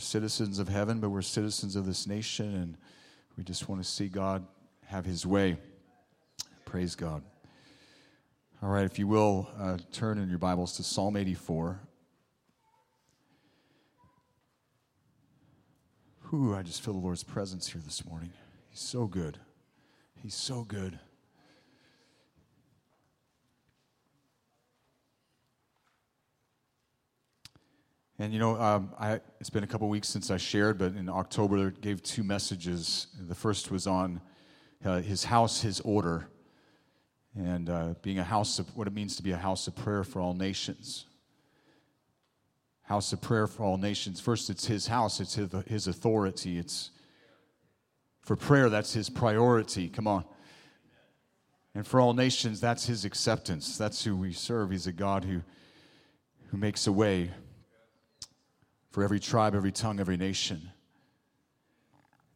citizens of heaven, but we're citizens of this nation, and we just want to see God have his way. Praise God. All right, if you will, uh, turn in your Bibles to Psalm 84. Whew, I just feel the Lord's presence here this morning. He's so good. He's so good. And you know, um, I, it's been a couple weeks since I shared, but in October I gave two messages. The first was on uh, his house, his order, and uh, being a house of what it means to be a house of prayer for all nations. House of prayer for all nations. First, it's his house, it's his, his authority. It's for prayer, that's his priority. Come on. And for all nations, that's his acceptance. That's who we serve. He's a God who, who makes a way for every tribe, every tongue, every nation.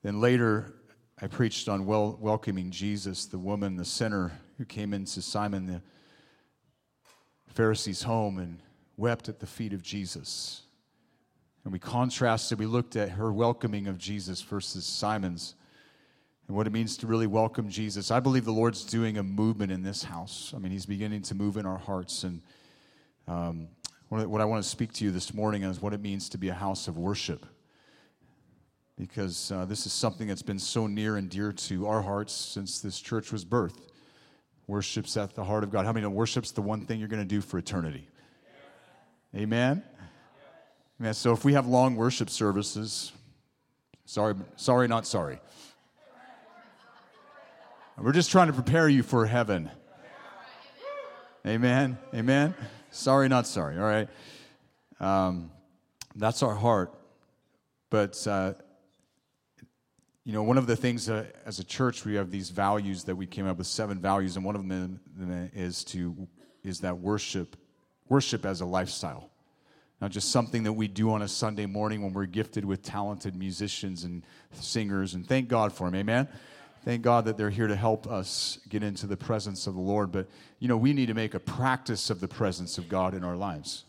Then later, I preached on wel- welcoming Jesus, the woman, the sinner who came into Simon the Pharisee's home and wept at the feet of Jesus. And we contrasted, we looked at her welcoming of Jesus versus Simon's and what it means to really welcome Jesus. I believe the Lord's doing a movement in this house. I mean, He's beginning to move in our hearts. And um, what I want to speak to you this morning is what it means to be a house of worship. Because uh, this is something that's been so near and dear to our hearts since this church was birthed. Worship's at the heart of God. How many know worship's the one thing you're going to do for eternity? Amen? Amen. So if we have long worship services, sorry, sorry, not sorry. We're just trying to prepare you for heaven. Amen. Amen. Sorry, not sorry. All right. Um, that's our heart. But, uh, you know, one of the things uh, as a church, we have these values that we came up with seven values, and one of them is to is that worship, worship as a lifestyle, not just something that we do on a Sunday morning when we're gifted with talented musicians and singers, and thank God for them. Amen. Thank God that they're here to help us get into the presence of the Lord. But, you know, we need to make a practice of the presence of God in our lives.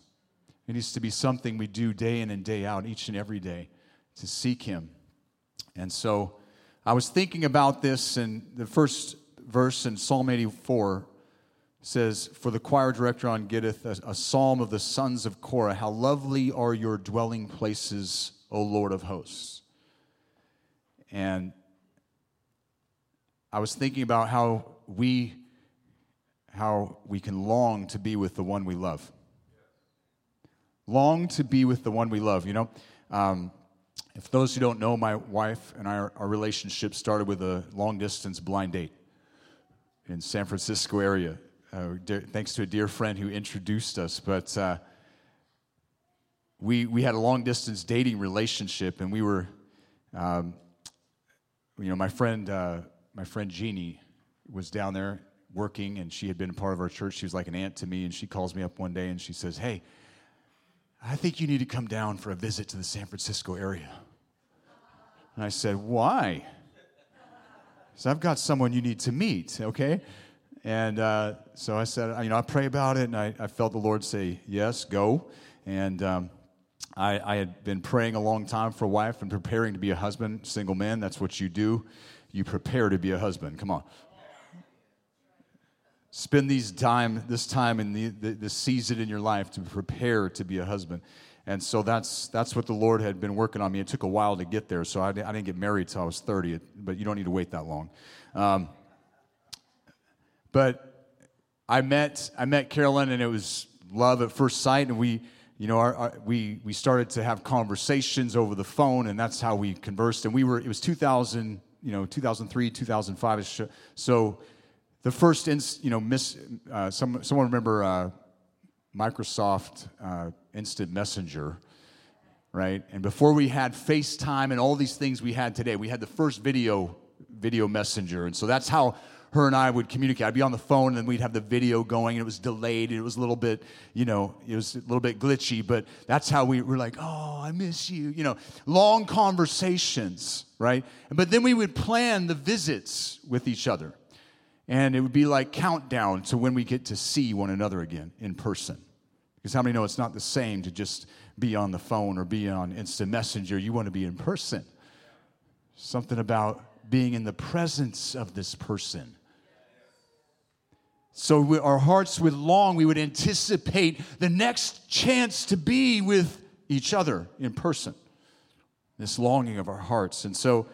It needs to be something we do day in and day out, each and every day, to seek Him. And so I was thinking about this, and the first verse in Psalm 84 says, For the choir director on Gittith, a, a psalm of the sons of Korah, how lovely are your dwelling places, O Lord of hosts. And I was thinking about how we how we can long to be with the one we love. Long to be with the one we love. You know, um, if those who don't know, my wife and I, our relationship started with a long distance blind date in San Francisco area. Uh, thanks to a dear friend who introduced us, but uh, we we had a long distance dating relationship, and we were, um, you know, my friend. Uh, my friend Jeannie was down there working, and she had been a part of our church. She was like an aunt to me, and she calls me up one day and she says, Hey, I think you need to come down for a visit to the San Francisco area. And I said, Why? So I've got someone you need to meet, okay? And uh, so I said, you know, I pray about it, and I, I felt the Lord say, Yes, go. And um, I, I, had been praying a long time for a wife and preparing to be a husband, single man. That's what you do you prepare to be a husband. Come on. Spend these time, this time in the, the, the season in your life to prepare to be a husband. And so that's, that's what the Lord had been working on me. It took a while to get there, so I, I didn't get married till I was 30, but you don't need to wait that long. Um, but I met, I met Carolyn, and it was love at first sight, and we, you know, our, our, we, we started to have conversations over the phone, and that's how we conversed. And we were, it was 2000, you know 2003 2005 so the first inst, you know miss uh, some, someone remember uh, microsoft uh, instant messenger right? And before we had facetime and all these things we had today we had the first video video messenger. And so that's how her and I would communicate. I'd be on the phone and then we'd have the video going and it was delayed and it was a little bit, you know, it was a little bit glitchy, but that's how we were like, oh, I miss you, you know, long conversations, right? But then we would plan the visits with each other. And it would be like countdown to when we get to see one another again in person. Because how many know it's not the same to just be on the phone or be on instant messenger? You want to be in person. Something about being in the presence of this person. So we, our hearts would long, we would anticipate the next chance to be with each other in person. This longing of our hearts. And so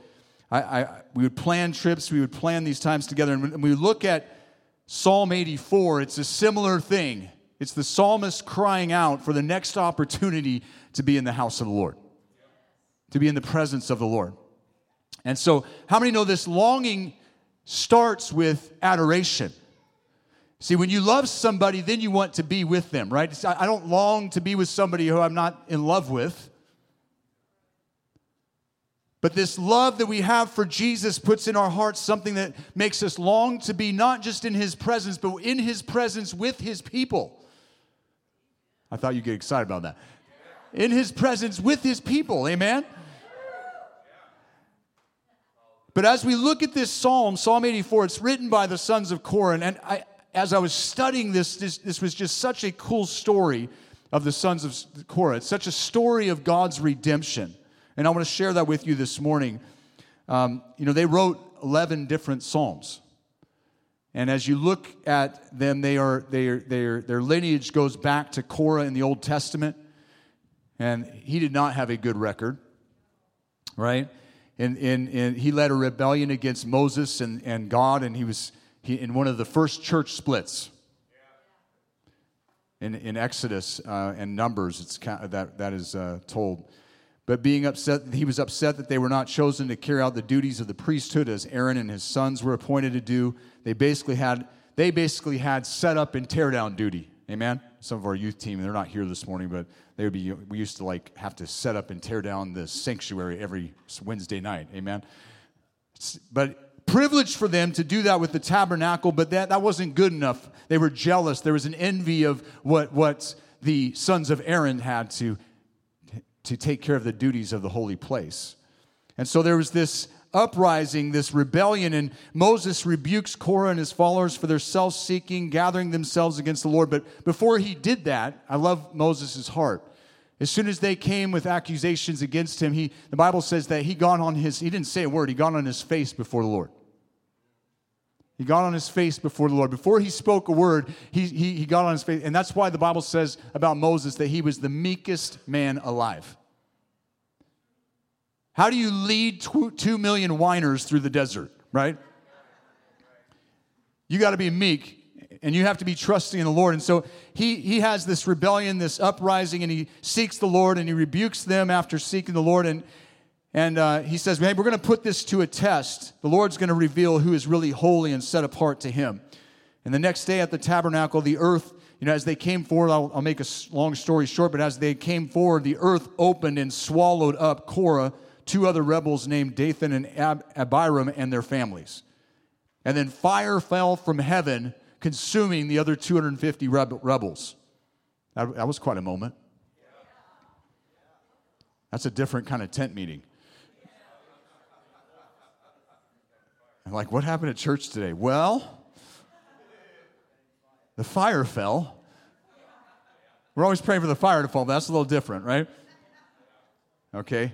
I, I, we would plan trips, we would plan these times together. And when we look at Psalm 84, it's a similar thing. It's the psalmist crying out for the next opportunity to be in the house of the Lord, to be in the presence of the Lord. And so, how many know this longing starts with adoration? See, when you love somebody, then you want to be with them, right? I don't long to be with somebody who I'm not in love with. But this love that we have for Jesus puts in our hearts something that makes us long to be not just in his presence, but in his presence with his people. I thought you'd get excited about that. In his presence with his people, amen? But as we look at this psalm, Psalm 84, it's written by the sons of Korah. And I, as I was studying this, this, this was just such a cool story of the sons of Korah. It's such a story of God's redemption. And I want to share that with you this morning. Um, you know, they wrote 11 different psalms. And as you look at them, they are, they are, they are, their lineage goes back to Korah in the Old Testament. And he did not have a good record, right? and, and, and he led a rebellion against Moses and, and God, and he was he, in one of the first church splits. In, in Exodus uh, and Numbers, it's that, that is uh, told. But being upset, he was upset that they were not chosen to carry out the duties of the priesthood as Aaron and his sons were appointed to do. They basically had, they basically had set up and tear down duty. Amen? Some of our youth team, they're not here this morning, but they would be, we used to like have to set up and tear down the sanctuary every Wednesday night. Amen? But privilege for them to do that with the tabernacle, but that, that wasn't good enough. They were jealous. There was an envy of what, what the sons of Aaron had to, to take care of the duties of the holy place. And so there was this uprising, this rebellion, and Moses rebukes Korah and his followers for their self seeking, gathering themselves against the Lord. But before he did that, I love Moses' heart. As soon as they came with accusations against him, he, the Bible says that he got on his, he didn't say a word, he got on his face before the Lord. He got on his face before the Lord. Before he spoke a word, he, he, he got on his face. And that's why the Bible says about Moses that he was the meekest man alive. How do you lead two million whiners through the desert, right? You got to be meek and you have to be trusting in the Lord. And so he, he has this rebellion, this uprising, and he seeks the Lord and he rebukes them after seeking the Lord. And, and uh, he says, hey, we're going to put this to a test. The Lord's going to reveal who is really holy and set apart to him. And the next day at the tabernacle, the earth, you know, as they came forward, I'll, I'll make a long story short, but as they came forward, the earth opened and swallowed up Korah two other rebels named Dathan and Ab- Abiram and their families. And then fire fell from heaven, consuming the other 250 rebels. That, that was quite a moment. That's a different kind of tent meeting. I'm like, what happened at church today? Well, the fire fell. We're always praying for the fire to fall, that's a little different, right? Okay.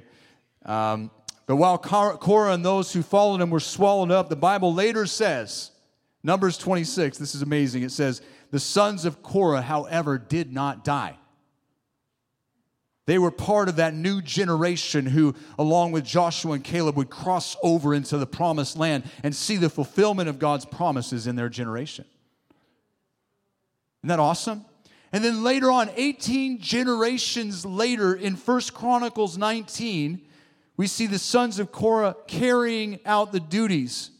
Um, but while Korah and those who followed him were swallowed up, the Bible later says, Numbers 26, this is amazing. It says, The sons of Korah, however, did not die. They were part of that new generation who, along with Joshua and Caleb, would cross over into the promised land and see the fulfillment of God's promises in their generation. Isn't that awesome? And then later on, 18 generations later, in First Chronicles 19, we see the sons of Korah carrying out the duties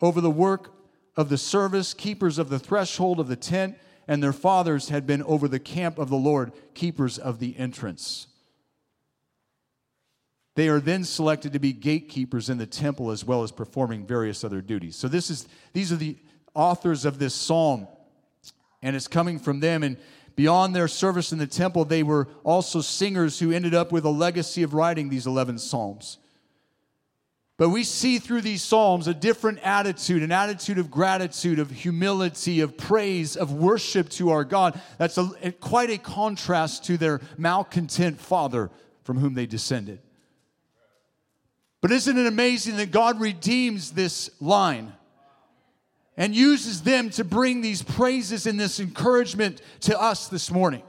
over the work of the service, keepers of the threshold of the tent, and their fathers had been over the camp of the Lord, keepers of the entrance. They are then selected to be gatekeepers in the temple as well as performing various other duties. So this is these are the authors of this psalm and it's coming from them and Beyond their service in the temple, they were also singers who ended up with a legacy of writing these 11 psalms. But we see through these Psalms a different attitude, an attitude of gratitude, of humility, of praise, of worship to our God. That's a, quite a contrast to their malcontent father from whom they descended. But isn't it amazing that God redeems this line and uses them to bring these praises and this encouragement to us this morning?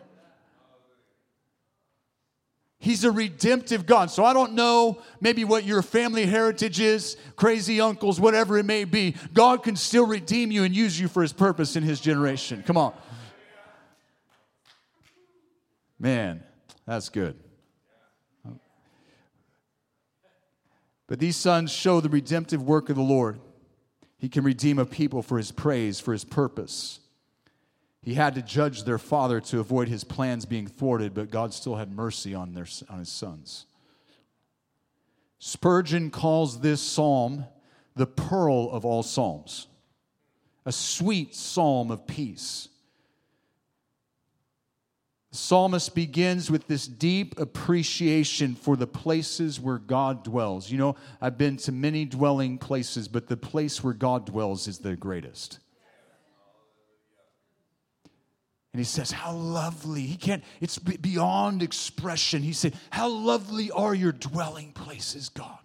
He's a redemptive God. So I don't know maybe what your family heritage is, crazy uncles, whatever it may be. God can still redeem you and use you for his purpose in his generation. Come on. Man, that's good. But these sons show the redemptive work of the Lord. He can redeem a people for his praise, for his purpose. He had to judge their father to avoid his plans being thwarted, but God still had mercy on, their, on his sons. Spurgeon calls this psalm the pearl of all psalms, a sweet psalm of peace. The psalmist begins with this deep appreciation for the places where God dwells. You know, I've been to many dwelling places, but the place where God dwells is the greatest. And he says, How lovely. He can't, it's beyond expression. He said, How lovely are your dwelling places, God.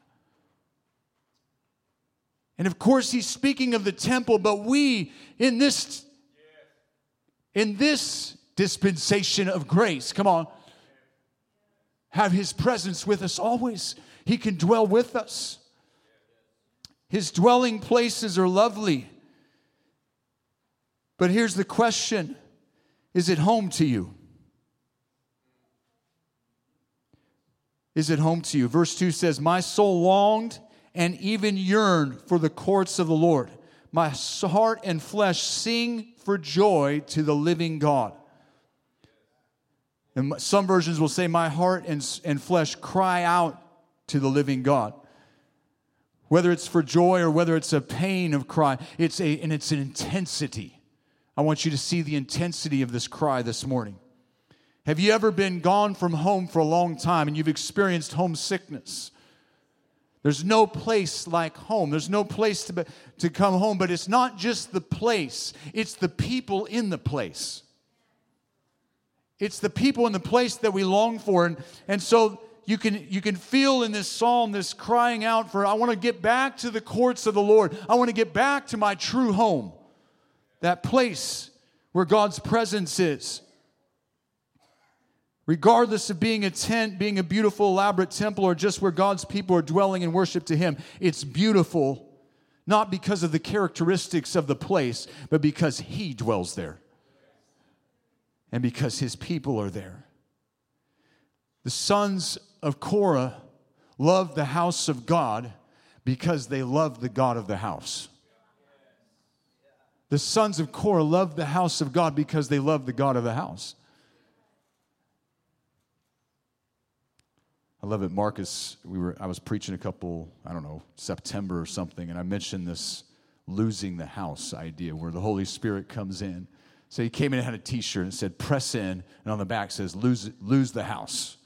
And of course, he's speaking of the temple, but we in this in this dispensation of grace, come on, have his presence with us always. He can dwell with us. His dwelling places are lovely. But here's the question is it home to you? Is it home to you? Verse 2 says, My soul longed and even yearned for the courts of the Lord. My heart and flesh sing for joy to the living God. And some versions will say, My heart and, and flesh cry out to the living God. Whether it's for joy or whether it's a pain of cry, it's a, and it's an intensity. I want you to see the intensity of this cry this morning. Have you ever been gone from home for a long time and you've experienced homesickness? There's no place like home. There's no place to, be, to come home, but it's not just the place, it's the people in the place. It's the people in the place that we long for. And, and so you can, you can feel in this psalm this crying out for, I want to get back to the courts of the Lord. I want to get back to my true home that place where God's presence is. Regardless of being a tent, being a beautiful, elaborate temple, or just where God's people are dwelling in worship to Him, it's beautiful not because of the characteristics of the place, but because He dwells there and because His people are there. The sons of Korah loved the house of God because they loved the God of the house. The sons of Korah loved the house of God because they loved the God of the house. I love it. Marcus, we were I was preaching a couple, I don't know, September or something, and I mentioned this losing the house idea where the Holy Spirit comes in. So he came in and had a t-shirt and said, press in, and on the back says, lose, lose the house.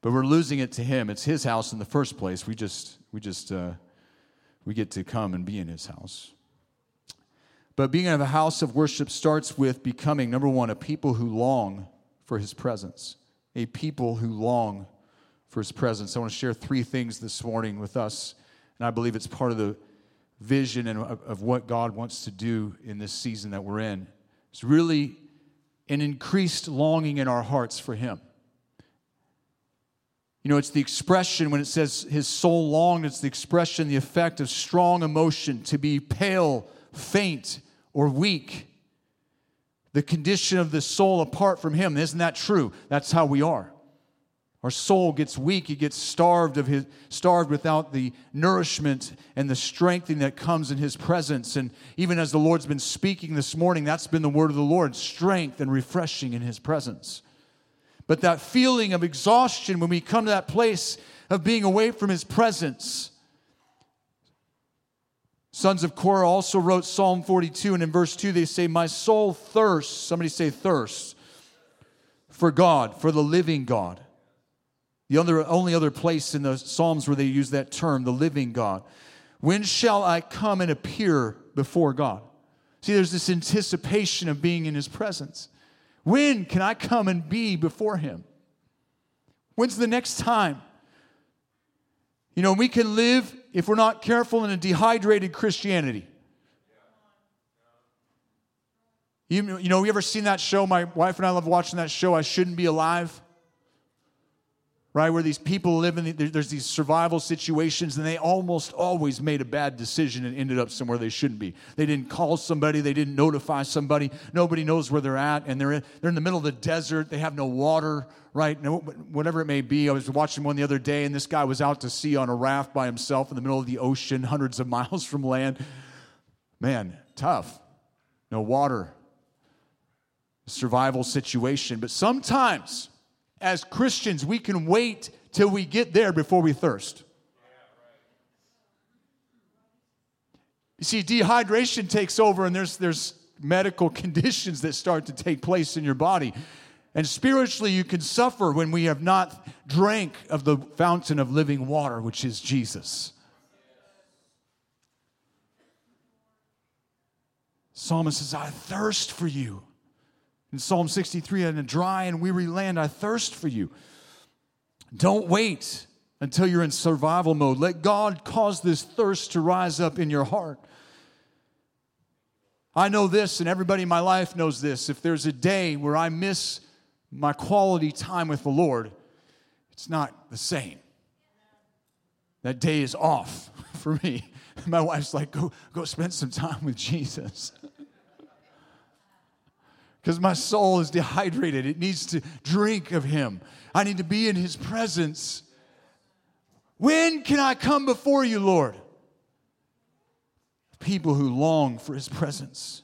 But we're losing it to him. It's his house in the first place. We just, we just uh, we get to come and be in his house. But being in a house of worship starts with becoming, number one, a people who long for his presence. A people who long for his presence. I want to share three things this morning with us, and I believe it's part of the vision and of what God wants to do in this season that we're in. It's really an increased longing in our hearts for him. You know, it's the expression when it says his soul longed, it's the expression, the effect of strong emotion, to be pale, faint, or weak. The condition of the soul apart from him. Isn't that true? That's how we are. Our soul gets weak, it gets starved of his starved without the nourishment and the strengthening that comes in his presence. And even as the Lord's been speaking this morning, that's been the word of the Lord, strength and refreshing in his presence. But that feeling of exhaustion when we come to that place of being away from his presence. Sons of Korah also wrote Psalm 42, and in verse 2 they say, My soul thirsts, somebody say thirsts, for God, for the living God. The other, only other place in the Psalms where they use that term, the living God. When shall I come and appear before God? See, there's this anticipation of being in His presence. When can I come and be before Him? When's the next time? You know, we can live, if we're not careful, in a dehydrated Christianity. You, you know, you ever seen that show? My wife and I love watching that show, I Shouldn't Be Alive. Right? Where these people live in, the, there's these survival situations, and they almost always made a bad decision and ended up somewhere they shouldn't be. They didn't call somebody, they didn't notify somebody, nobody knows where they're at, and they're in, they're in the middle of the desert, they have no water, right? No, whatever it may be. I was watching one the other day, and this guy was out to sea on a raft by himself in the middle of the ocean, hundreds of miles from land. Man, tough. No water, survival situation. But sometimes, as Christians, we can wait till we get there before we thirst. You see, dehydration takes over, and there's, there's medical conditions that start to take place in your body. And spiritually, you can suffer when we have not drank of the fountain of living water, which is Jesus. Psalmist says, I thirst for you. In Psalm 63, in a dry and weary land, I thirst for you. Don't wait until you're in survival mode. Let God cause this thirst to rise up in your heart. I know this, and everybody in my life knows this. If there's a day where I miss my quality time with the Lord, it's not the same. That day is off for me. My wife's like, go, go spend some time with Jesus because my soul is dehydrated. It needs to drink of Him. I need to be in His presence. When can I come before you, Lord? People who long for His presence.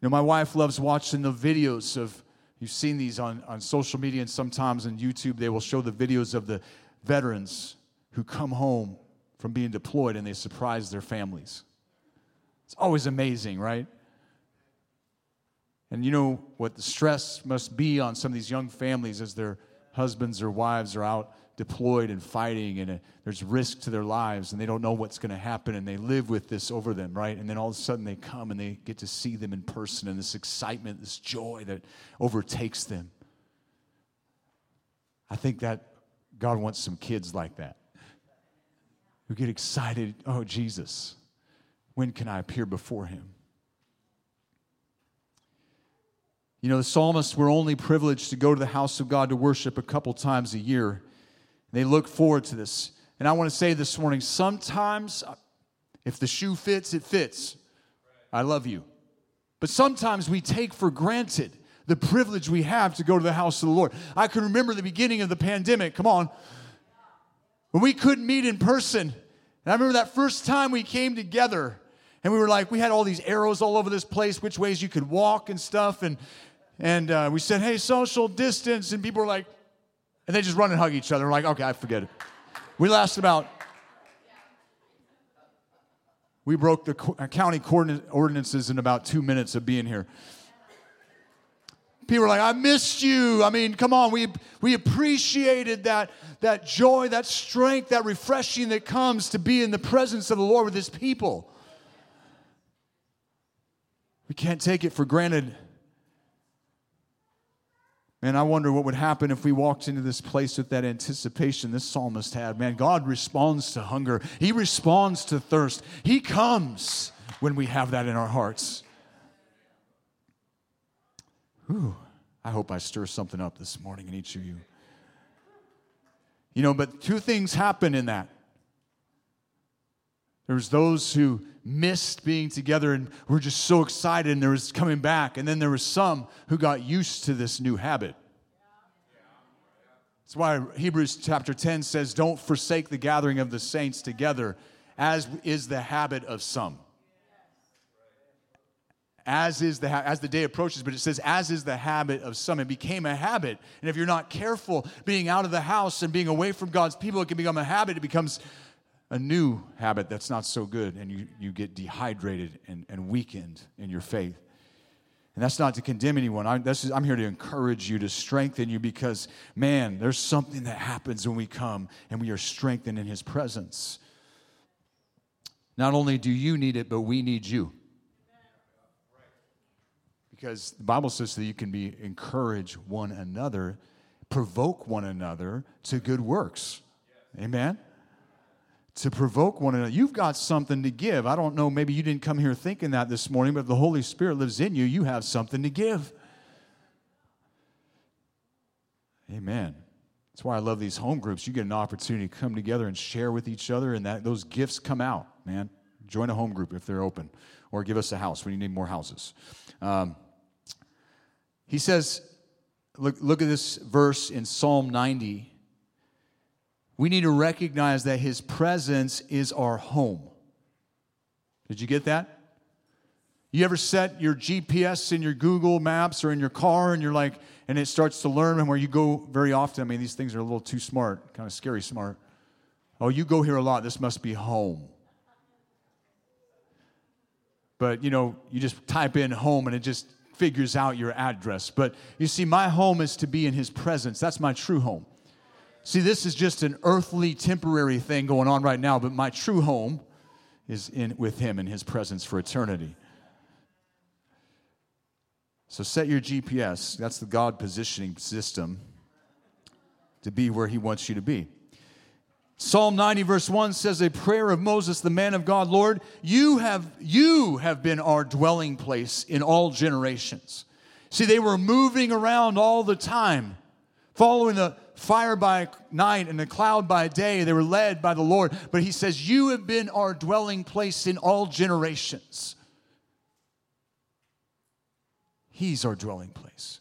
You know, my wife loves watching the videos of, you've seen these on, on social media and sometimes on YouTube, they will show the videos of the veterans who come home from being deployed and they surprise their families. It's always amazing, right? And you know what the stress must be on some of these young families as their husbands or wives are out deployed and fighting, and uh, there's risk to their lives, and they don't know what's going to happen, and they live with this over them, right? And then all of a sudden they come and they get to see them in person, and this excitement, this joy that overtakes them. I think that God wants some kids like that who get excited. Oh, Jesus. When can I appear before him? You know, the psalmists were only privileged to go to the house of God to worship a couple times a year. They look forward to this. And I want to say this morning sometimes, if the shoe fits, it fits. I love you. But sometimes we take for granted the privilege we have to go to the house of the Lord. I can remember the beginning of the pandemic. Come on. When we couldn't meet in person. And I remember that first time we came together and we were like, we had all these arrows all over this place, which ways you could walk and stuff. And, and uh, we said, hey, social distance. And people were like, and they just run and hug each other. We're like, okay, I forget it. We lasted about, we broke the uh, county ordinances in about two minutes of being here. People are like, I missed you. I mean, come on, we, we appreciated that, that joy, that strength, that refreshing that comes to be in the presence of the Lord with his people. We can't take it for granted. Man, I wonder what would happen if we walked into this place with that anticipation this psalmist had. Man, God responds to hunger, He responds to thirst. He comes when we have that in our hearts. Whew, I hope I stir something up this morning in each of you. You know, but two things happen in that. There's those who missed being together and were just so excited and there was coming back. And then there was some who got used to this new habit. That's why Hebrews chapter 10 says, Don't forsake the gathering of the saints together, as is the habit of some. As is the as the day approaches, but it says, as is the habit of some. It became a habit. And if you're not careful, being out of the house and being away from God's people, it can become a habit. It becomes a new habit that's not so good, and you, you get dehydrated and, and weakened in your faith. And that's not to condemn anyone. I'm, I'm here to encourage you, to strengthen you, because, man, there's something that happens when we come and we are strengthened in His presence. Not only do you need it, but we need you. Because the Bible says that you can be encourage one another, provoke one another to good works. Amen to provoke one another. You've got something to give. I don't know, maybe you didn't come here thinking that this morning, but if the Holy Spirit lives in you, you have something to give. Amen. That's why I love these home groups. You get an opportunity to come together and share with each other, and that those gifts come out, man. Join a home group if they're open, or give us a house when you need more houses. Um, he says, look, look at this verse in Psalm 90 we need to recognize that His presence is our home. Did you get that? You ever set your GPS in your Google Maps or in your car and you're like, and it starts to learn and where you go very often? I mean, these things are a little too smart, kind of scary smart. Oh, you go here a lot. This must be home. But, you know, you just type in home and it just figures out your address. But you see, my home is to be in His presence. That's my true home. See, this is just an earthly, temporary thing going on right now, but my true home is in, with Him in His presence for eternity. So set your GPS, that's the God positioning system, to be where He wants you to be. Psalm 90 verse 1 says a prayer of Moses the man of God Lord you have you have been our dwelling place in all generations. See they were moving around all the time following the fire by night and a cloud by day. They were led by the Lord. But he says, You have been our dwelling place in all generations. He's our dwelling place.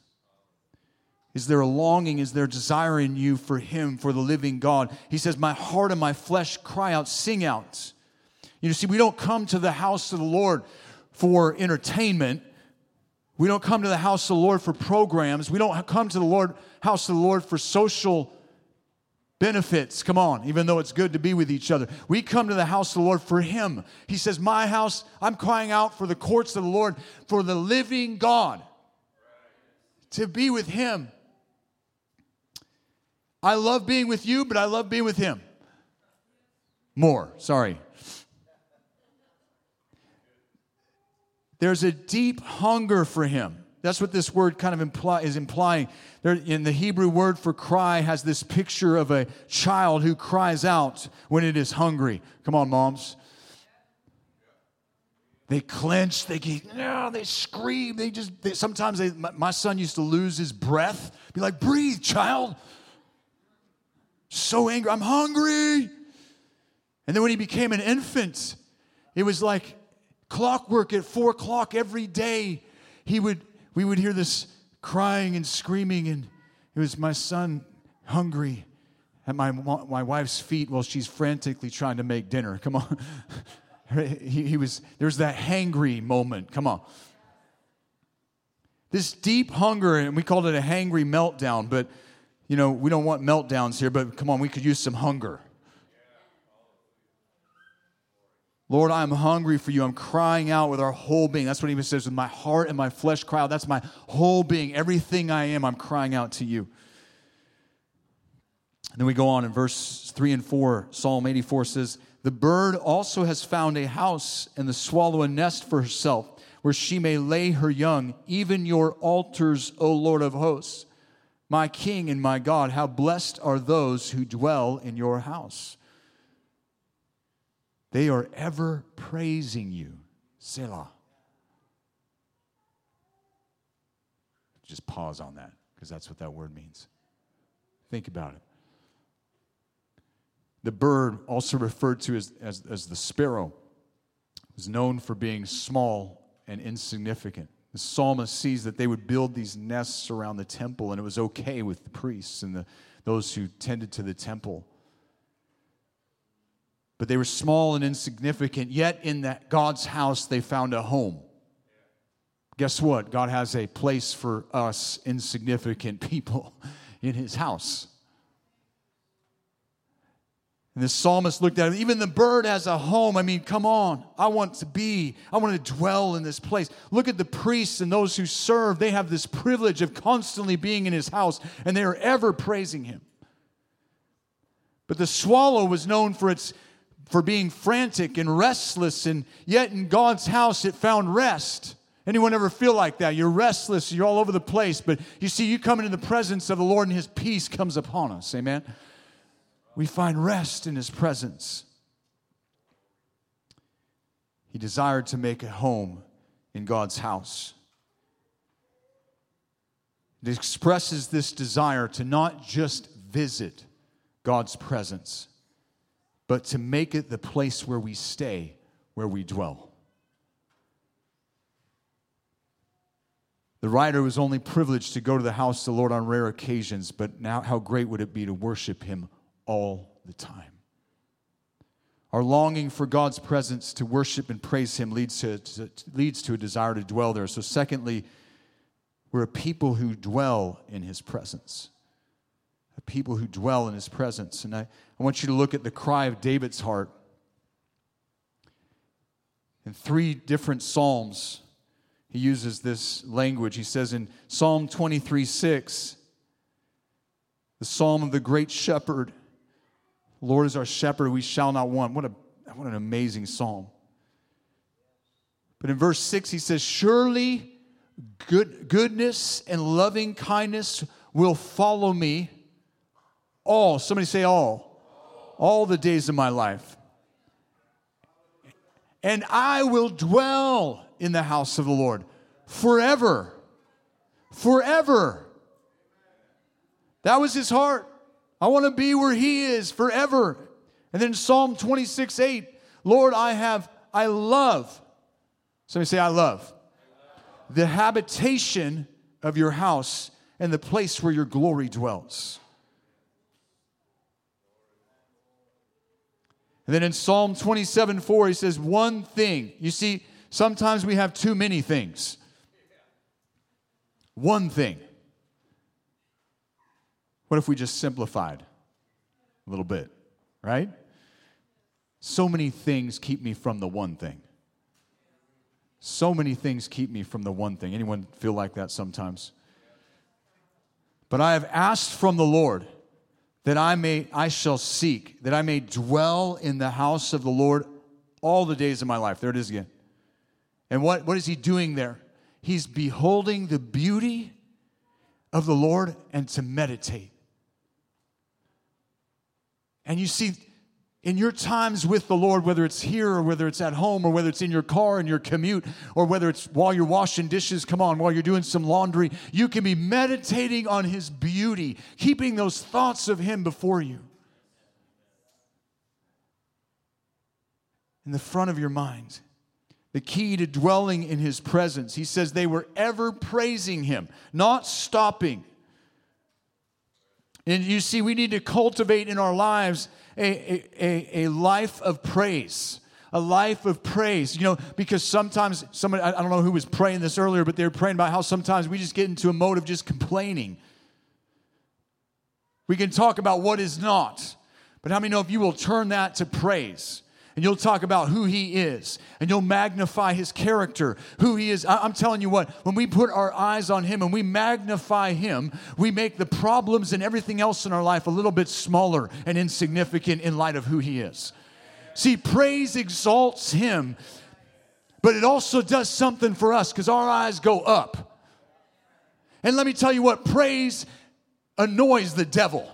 Is there a longing? Is there desire in you for Him, for the living God? He says, My heart and my flesh cry out, sing out. You see, we don't come to the house of the Lord for entertainment. We don't come to the house of the Lord for programs. We don't come to the Lord, house of the Lord for social benefits. Come on, even though it's good to be with each other. We come to the house of the Lord for Him. He says, My house, I'm crying out for the courts of the Lord, for the living God, to be with Him. I love being with you, but I love being with Him more. Sorry. There's a deep hunger for him. That's what this word kind of imply, is implying. There, in the Hebrew word for cry has this picture of a child who cries out when it is hungry. Come on, moms. They clench, they get, no, they scream. They just, they, sometimes they, my, my son used to lose his breath, be like, breathe, child. So angry, I'm hungry. And then when he became an infant, it was like clockwork at four o'clock every day. He would, we would hear this crying and screaming, and it was my son hungry at my, my wife's feet while she's frantically trying to make dinner. Come on. he, he was, that hangry moment. Come on. This deep hunger, and we called it a hangry meltdown, but you know, we don't want meltdowns here, but come on, we could use some hunger. Lord, I'm hungry for you. I'm crying out with our whole being. That's what he says, with my heart and my flesh cry out. That's my whole being. Everything I am, I'm crying out to you. And then we go on in verse 3 and 4. Psalm 84 says, The bird also has found a house, and the swallow a nest for herself, where she may lay her young, even your altars, O Lord of hosts. My King and my God, how blessed are those who dwell in your house. They are ever praising you. Selah. Just pause on that because that's what that word means. Think about it. The bird, also referred to as, as, as the sparrow, is known for being small and insignificant. The psalmist sees that they would build these nests around the temple, and it was okay with the priests and the, those who tended to the temple but they were small and insignificant. Yet in that God's house, they found a home. Guess what? God has a place for us insignificant people in his house. And the psalmist looked at him. Even the bird has a home. I mean, come on. I want to be, I want to dwell in this place. Look at the priests and those who serve. They have this privilege of constantly being in his house, and they are ever praising him. But the swallow was known for its for being frantic and restless, and yet in God's house it found rest. Anyone ever feel like that? You're restless, you're all over the place, but you see, you come into the presence of the Lord and His peace comes upon us. Amen? We find rest in His presence. He desired to make a home in God's house. It expresses this desire to not just visit God's presence, but to make it the place where we stay, where we dwell. The writer was only privileged to go to the house of the Lord on rare occasions, but now how great would it be to worship Him all the time? Our longing for God's presence to worship and praise Him leads to, to, leads to a desire to dwell there. So, secondly, we're a people who dwell in His presence a people who dwell in his presence. And I, I want you to look at the cry of David's heart. In three different Psalms, he uses this language. He says in Psalm 23 6, the Psalm of the great shepherd, Lord is our shepherd, we shall not want. What, a, what an amazing psalm. But in verse 6, he says, Surely good, goodness and loving kindness will follow me all, somebody say all, all the days of my life. And I will dwell in the house of the Lord forever. Forever. That was his heart. I want to be where he is forever. And then Psalm 26 8, Lord, I have, I love. Somebody say, I love. The habitation of your house and the place where your glory dwells. And then in Psalm 27 4, he says, One thing. You see, sometimes we have too many things. One thing. What if we just simplified a little bit, right? So many things keep me from the one thing. So many things keep me from the one thing. Anyone feel like that sometimes? But I have asked from the Lord that I may I shall seek, that I may dwell in the house of the Lord all the days of my life. There it is again. And what, what is he doing there? He's beholding the beauty of the Lord and to meditate. And you see, in your times with the Lord, whether it's here or whether it's at home or whether it's in your car in your commute or whether it's while you're washing dishes, come on, while you're doing some laundry, you can be meditating on His beauty, keeping those thoughts of Him before you. In the front of your mind. The key to dwelling in His presence. He says they were ever praising Him, not stopping. And you see, we need to cultivate in our lives a, a, a life of praise a life of praise. You know, because sometimes somebody, I don't know who was praying this earlier, but they were praying about how sometimes we just get into a mode of just complaining. We can talk about what is not, but how many know if you will turn that to praise? And you'll talk about who he is and you'll magnify his character, who he is. I'm telling you what, when we put our eyes on him and we magnify him, we make the problems and everything else in our life a little bit smaller and insignificant in light of who he is. See, praise exalts him, but it also does something for us because our eyes go up. And let me tell you what, praise annoys the devil.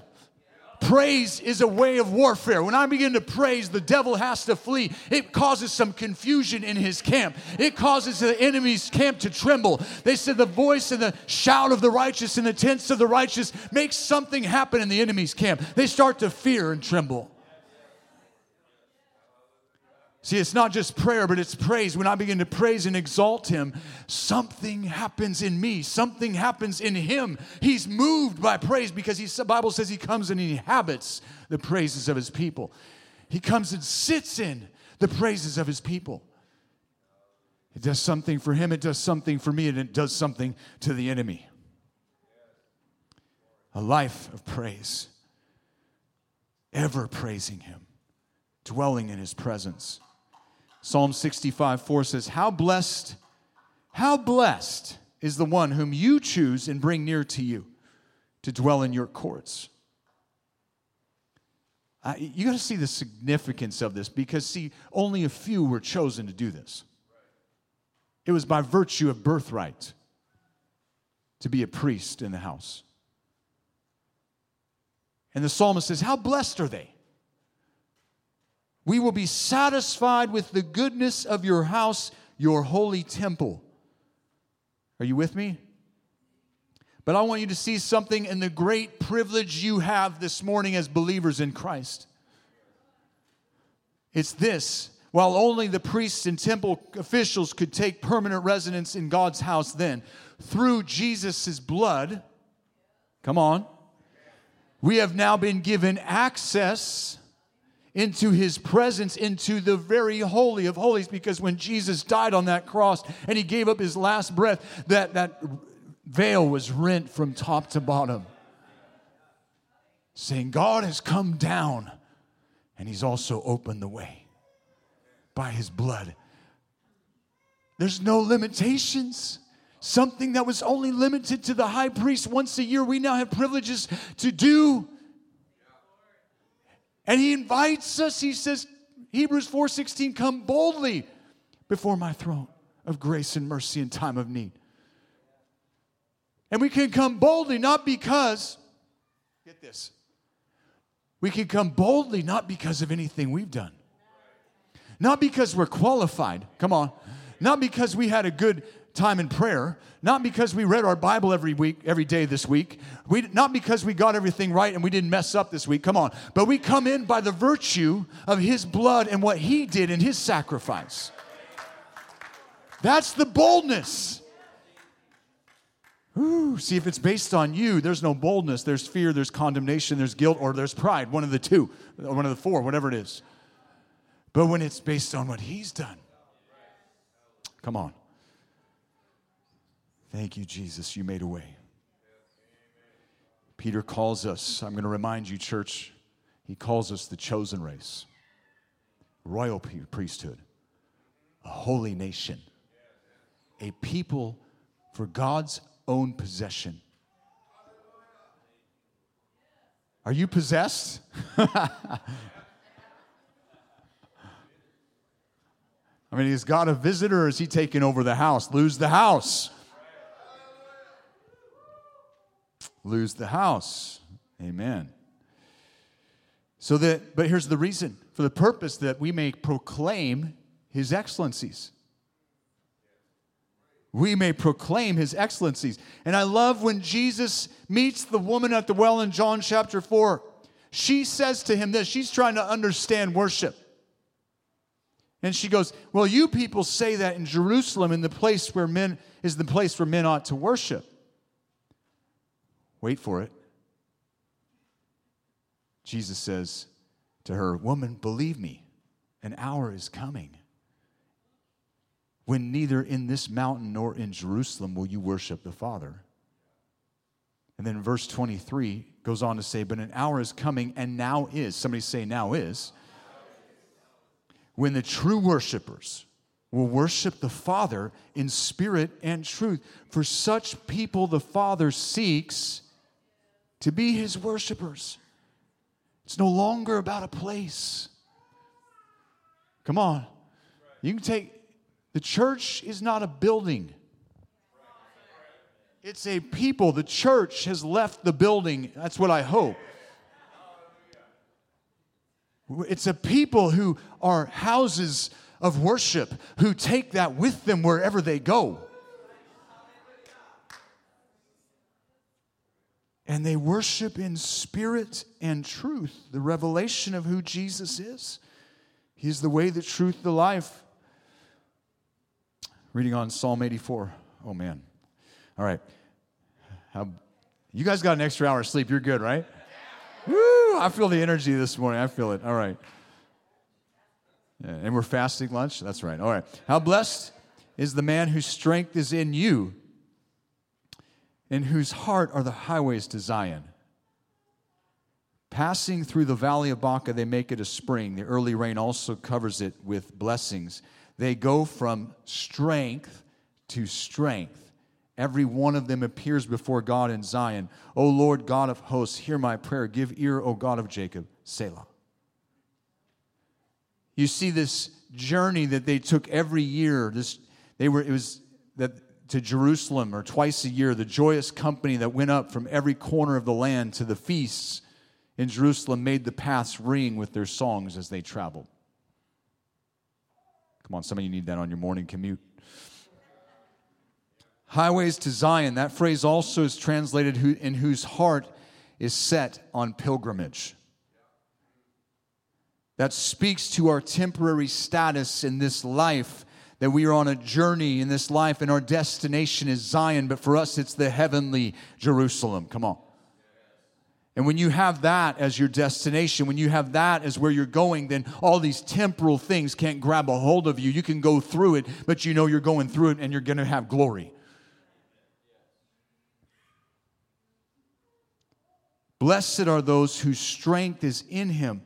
Praise is a way of warfare. When I begin to praise, the devil has to flee. It causes some confusion in his camp. It causes the enemy's camp to tremble. They said the voice and the shout of the righteous and the tents of the righteous makes something happen in the enemy's camp. They start to fear and tremble. See, it's not just prayer, but it's praise. When I begin to praise and exalt Him, something happens in me. Something happens in Him. He's moved by praise because he, the Bible says He comes and He inhabits the praises of His people. He comes and sits in the praises of His people. It does something for Him, it does something for me, and it does something to the enemy. A life of praise, ever praising Him dwelling in his presence. Psalm 65 4 says, How blessed, how blessed is the one whom you choose and bring near to you to dwell in your courts. Uh, you got to see the significance of this because, see, only a few were chosen to do this. It was by virtue of birthright to be a priest in the house. And the psalmist says, How blessed are they? We will be satisfied with the goodness of your house, your holy temple. Are you with me? But I want you to see something in the great privilege you have this morning as believers in Christ. It's this while only the priests and temple officials could take permanent residence in God's house then, through Jesus' blood, come on, we have now been given access into his presence, into the very holy of holies, because when Jesus died on that cross and he gave up his last breath, that, that veil was rent from top to bottom, saying, God has come down and he's also opened the way by his blood. There's no limitations. Something that was only limited to the high priest once a year, we now have privileges to do. And he invites us, he says, Hebrews 4:16, come boldly before my throne of grace and mercy in time of need. And we can come boldly not because, get this, we can come boldly not because of anything we've done. Not because we're qualified, come on. Not because we had a good time in prayer, not because we read our Bible every week, every day this week, we, not because we got everything right and we didn't mess up this week, come on, but we come in by the virtue of His blood and what He did in His sacrifice. That's the boldness. Ooh, see, if it's based on you, there's no boldness. There's fear, there's condemnation, there's guilt, or there's pride. One of the two, or one of the four, whatever it is. But when it's based on what He's done, come on. Thank you, Jesus. You made a way. Peter calls us, I'm going to remind you, church, he calls us the chosen race, royal priesthood, a holy nation, a people for God's own possession. Are you possessed? I mean, is God a visitor or is he taking over the house? Lose the house. Lose the house. Amen. So that, but here's the reason for the purpose that we may proclaim his excellencies. We may proclaim his excellencies. And I love when Jesus meets the woman at the well in John chapter 4. She says to him this she's trying to understand worship. And she goes, Well, you people say that in Jerusalem, in the place where men is the place where men ought to worship. Wait for it. Jesus says to her, Woman, believe me, an hour is coming when neither in this mountain nor in Jerusalem will you worship the Father. And then verse 23 goes on to say, But an hour is coming, and now is. Somebody say, Now is when the true worshipers will worship the Father in spirit and truth. For such people, the Father seeks to be his worshipers. It's no longer about a place. Come on. You can take, the church is not a building. It's a people. The church has left the building. That's what I hope. It's a people who are houses of worship who take that with them wherever they go. And they worship in spirit and truth, the revelation of who Jesus is. He's the way, the truth, the life. Reading on Psalm 84. Oh, man. All right. How, you guys got an extra hour of sleep. You're good, right? Woo! I feel the energy this morning. I feel it. All right. Yeah, and we're fasting lunch? That's right. All right. How blessed is the man whose strength is in you, in whose heart are the highways to Zion. Passing through the valley of Baca, they make it a spring. The early rain also covers it with blessings. They go from strength to strength. Every one of them appears before God in Zion. O Lord God of hosts, hear my prayer. Give ear, O God of Jacob. Selah. You see this journey that they took every year. This they were it was that to Jerusalem or twice a year, the joyous company that went up from every corner of the land to the feasts in Jerusalem made the paths ring with their songs as they traveled. Come on, some of you need that on your morning commute. Highways to Zion, that phrase also is translated in whose heart is set on pilgrimage. That speaks to our temporary status in this life, that we are on a journey in this life and our destination is Zion, but for us it's the heavenly Jerusalem. Come on. And when you have that as your destination, when you have that as where you're going, then all these temporal things can't grab a hold of you. You can go through it, but you know you're going through it and you're going to have glory. Blessed are those whose strength is in him.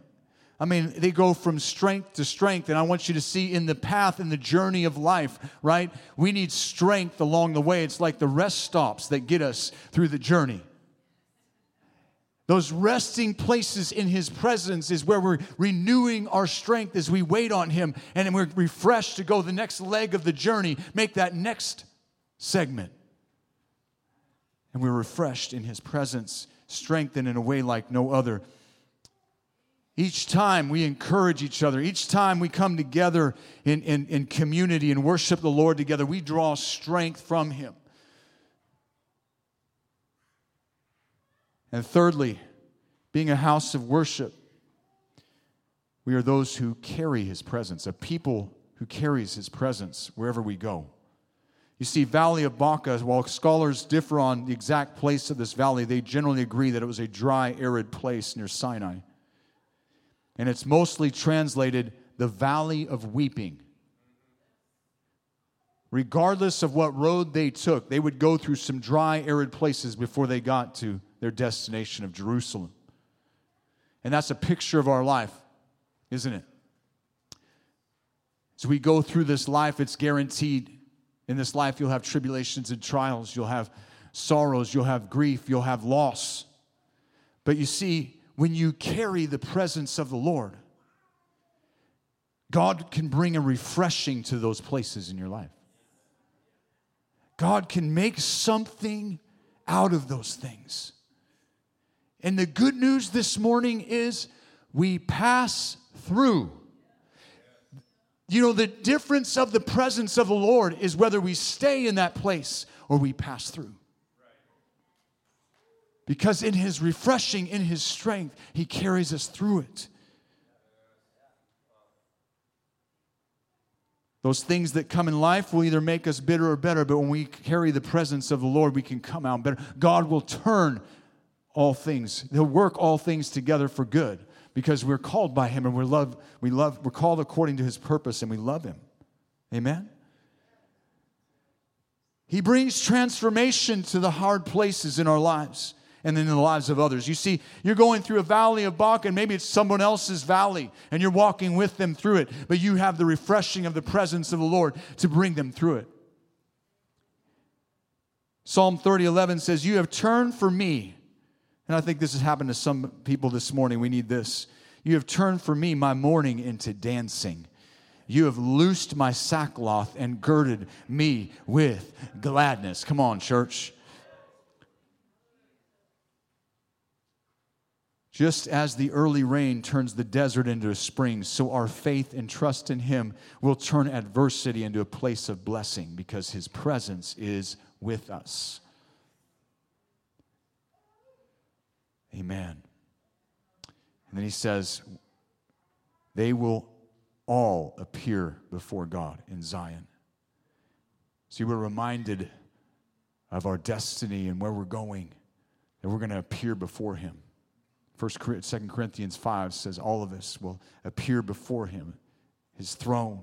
I mean, they go from strength to strength, and I want you to see in the path, in the journey of life, right? We need strength along the way. It's like the rest stops that get us through the journey. Those resting places in His presence is where we're renewing our strength as we wait on Him, and we're refreshed to go the next leg of the journey, make that next segment. And we're refreshed in His presence strengthened in a way like no other. Each time we encourage each other, each time we come together in, in, in community and worship the Lord together, we draw strength from Him. And thirdly, being a house of worship, we are those who carry His presence, a people who carries His presence wherever we go. You see, Valley of Baca, while scholars differ on the exact place of this valley, they generally agree that it was a dry, arid place near Sinai. And it's mostly translated the Valley of Weeping. Regardless of what road they took, they would go through some dry, arid places before they got to their destination of Jerusalem. And that's a picture of our life, isn't it? As we go through this life, it's guaranteed in this life, you'll have tribulations and trials, you'll have sorrows, you'll have grief, you'll have loss. But you see, when you carry the presence of the Lord, God can bring a refreshing to those places in your life. God can make something out of those things. And the good news this morning is we pass through. You know, the difference of the presence of the Lord is whether we stay in that place or we pass through. Because in His refreshing, in His strength, He carries us through it. Those things that come in life will either make us bitter or better, but when we carry the presence of the Lord, we can come out better. God will turn all things, He'll work all things together for good because we're called by him and we're love, we love, we're called according to his purpose and we love him. Amen? He brings transformation to the hard places in our lives and then in the lives of others. You see, you're going through a valley of Baca, and maybe it's someone else's valley, and you're walking with them through it, but you have the refreshing of the presence of the Lord to bring them through it. Psalm 30 11 says, You have turned for me and I think this has happened to some people this morning. We need this. You have turned for me my mourning into dancing. You have loosed my sackcloth and girded me with gladness. Come on, church. Just as the early rain turns the desert into a spring, so our faith and trust in Him will turn adversity into a place of blessing because His presence is with us. Amen. And then he says, they will all appear before God in Zion. See, we're reminded of our destiny and where we're going, that we're going to appear before him. First, Second Corinthians 5 says, All of us will appear before him, his throne.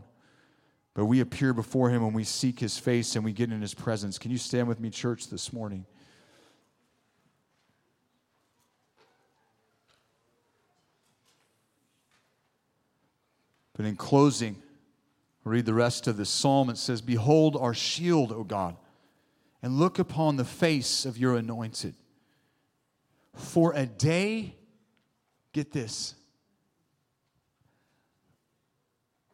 But we appear before him when we seek his face and we get in his presence. Can you stand with me, church, this morning? But in closing, read the rest of this psalm. It says, Behold our shield, O God, and look upon the face of your anointed. For a day get this.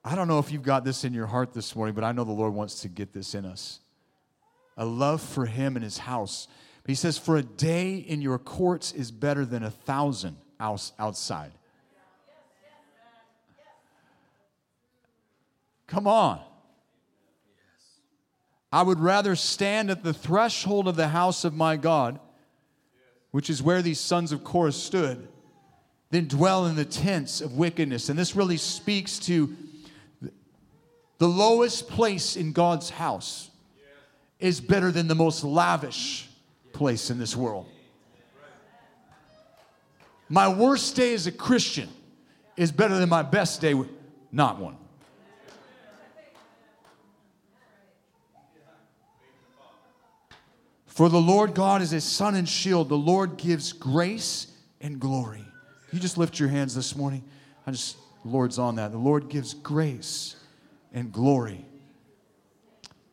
I don't know if you've got this in your heart this morning, but I know the Lord wants to get this in us. A love for Him and His house. He says, For a day in your courts is better than a thousand outside. Come on. I would rather stand at the threshold of the house of my God, which is where these sons of Korah stood, than dwell in the tents of wickedness. And this really speaks to the lowest place in God's house is better than the most lavish place in this world. My worst day as a Christian is better than my best day, not one. For the Lord God is a sun and shield. The Lord gives grace and glory. You just lift your hands this morning. I just, the Lord's on that. The Lord gives grace and glory.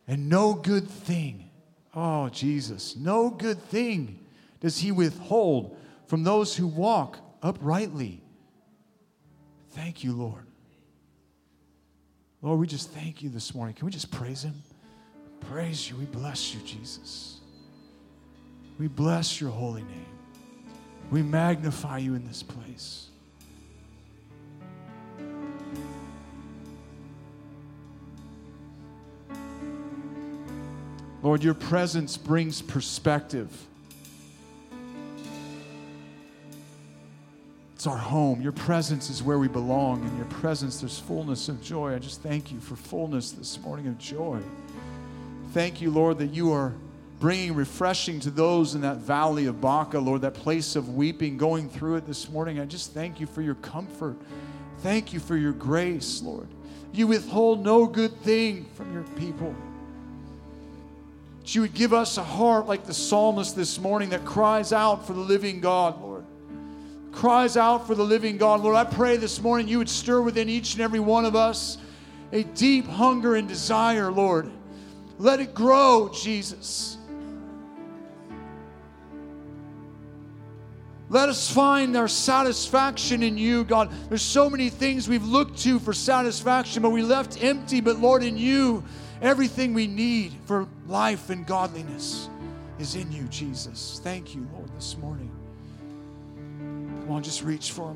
And no good thing, oh Jesus, no good thing does He withhold from those who walk uprightly. Thank you, Lord. Lord, we just thank you this morning. Can we just praise Him? Praise you. We bless you, Jesus. We bless your holy name. We magnify you in this place. Lord, your presence brings perspective. It's our home. Your presence is where we belong. In your presence, there's fullness of joy. I just thank you for fullness this morning of joy. Thank you, Lord, that you are bringing refreshing to those in that valley of Baca, Lord, that place of weeping, going through it this morning. I just thank you for your comfort. Thank you for your grace, Lord. You withhold no good thing from your people. That you would give us a heart like the psalmist this morning that cries out for the living God, Lord. Cries out for the living God. Lord, I pray this morning you would stir within each and every one of us a deep hunger and desire, Lord. Let it grow, Jesus. Let us find our satisfaction in you, God. There's so many things we've looked to for satisfaction, but we left empty. But Lord, in you, everything we need for life and godliness is in you, Jesus. Thank you, Lord, this morning. Come on, just reach for him.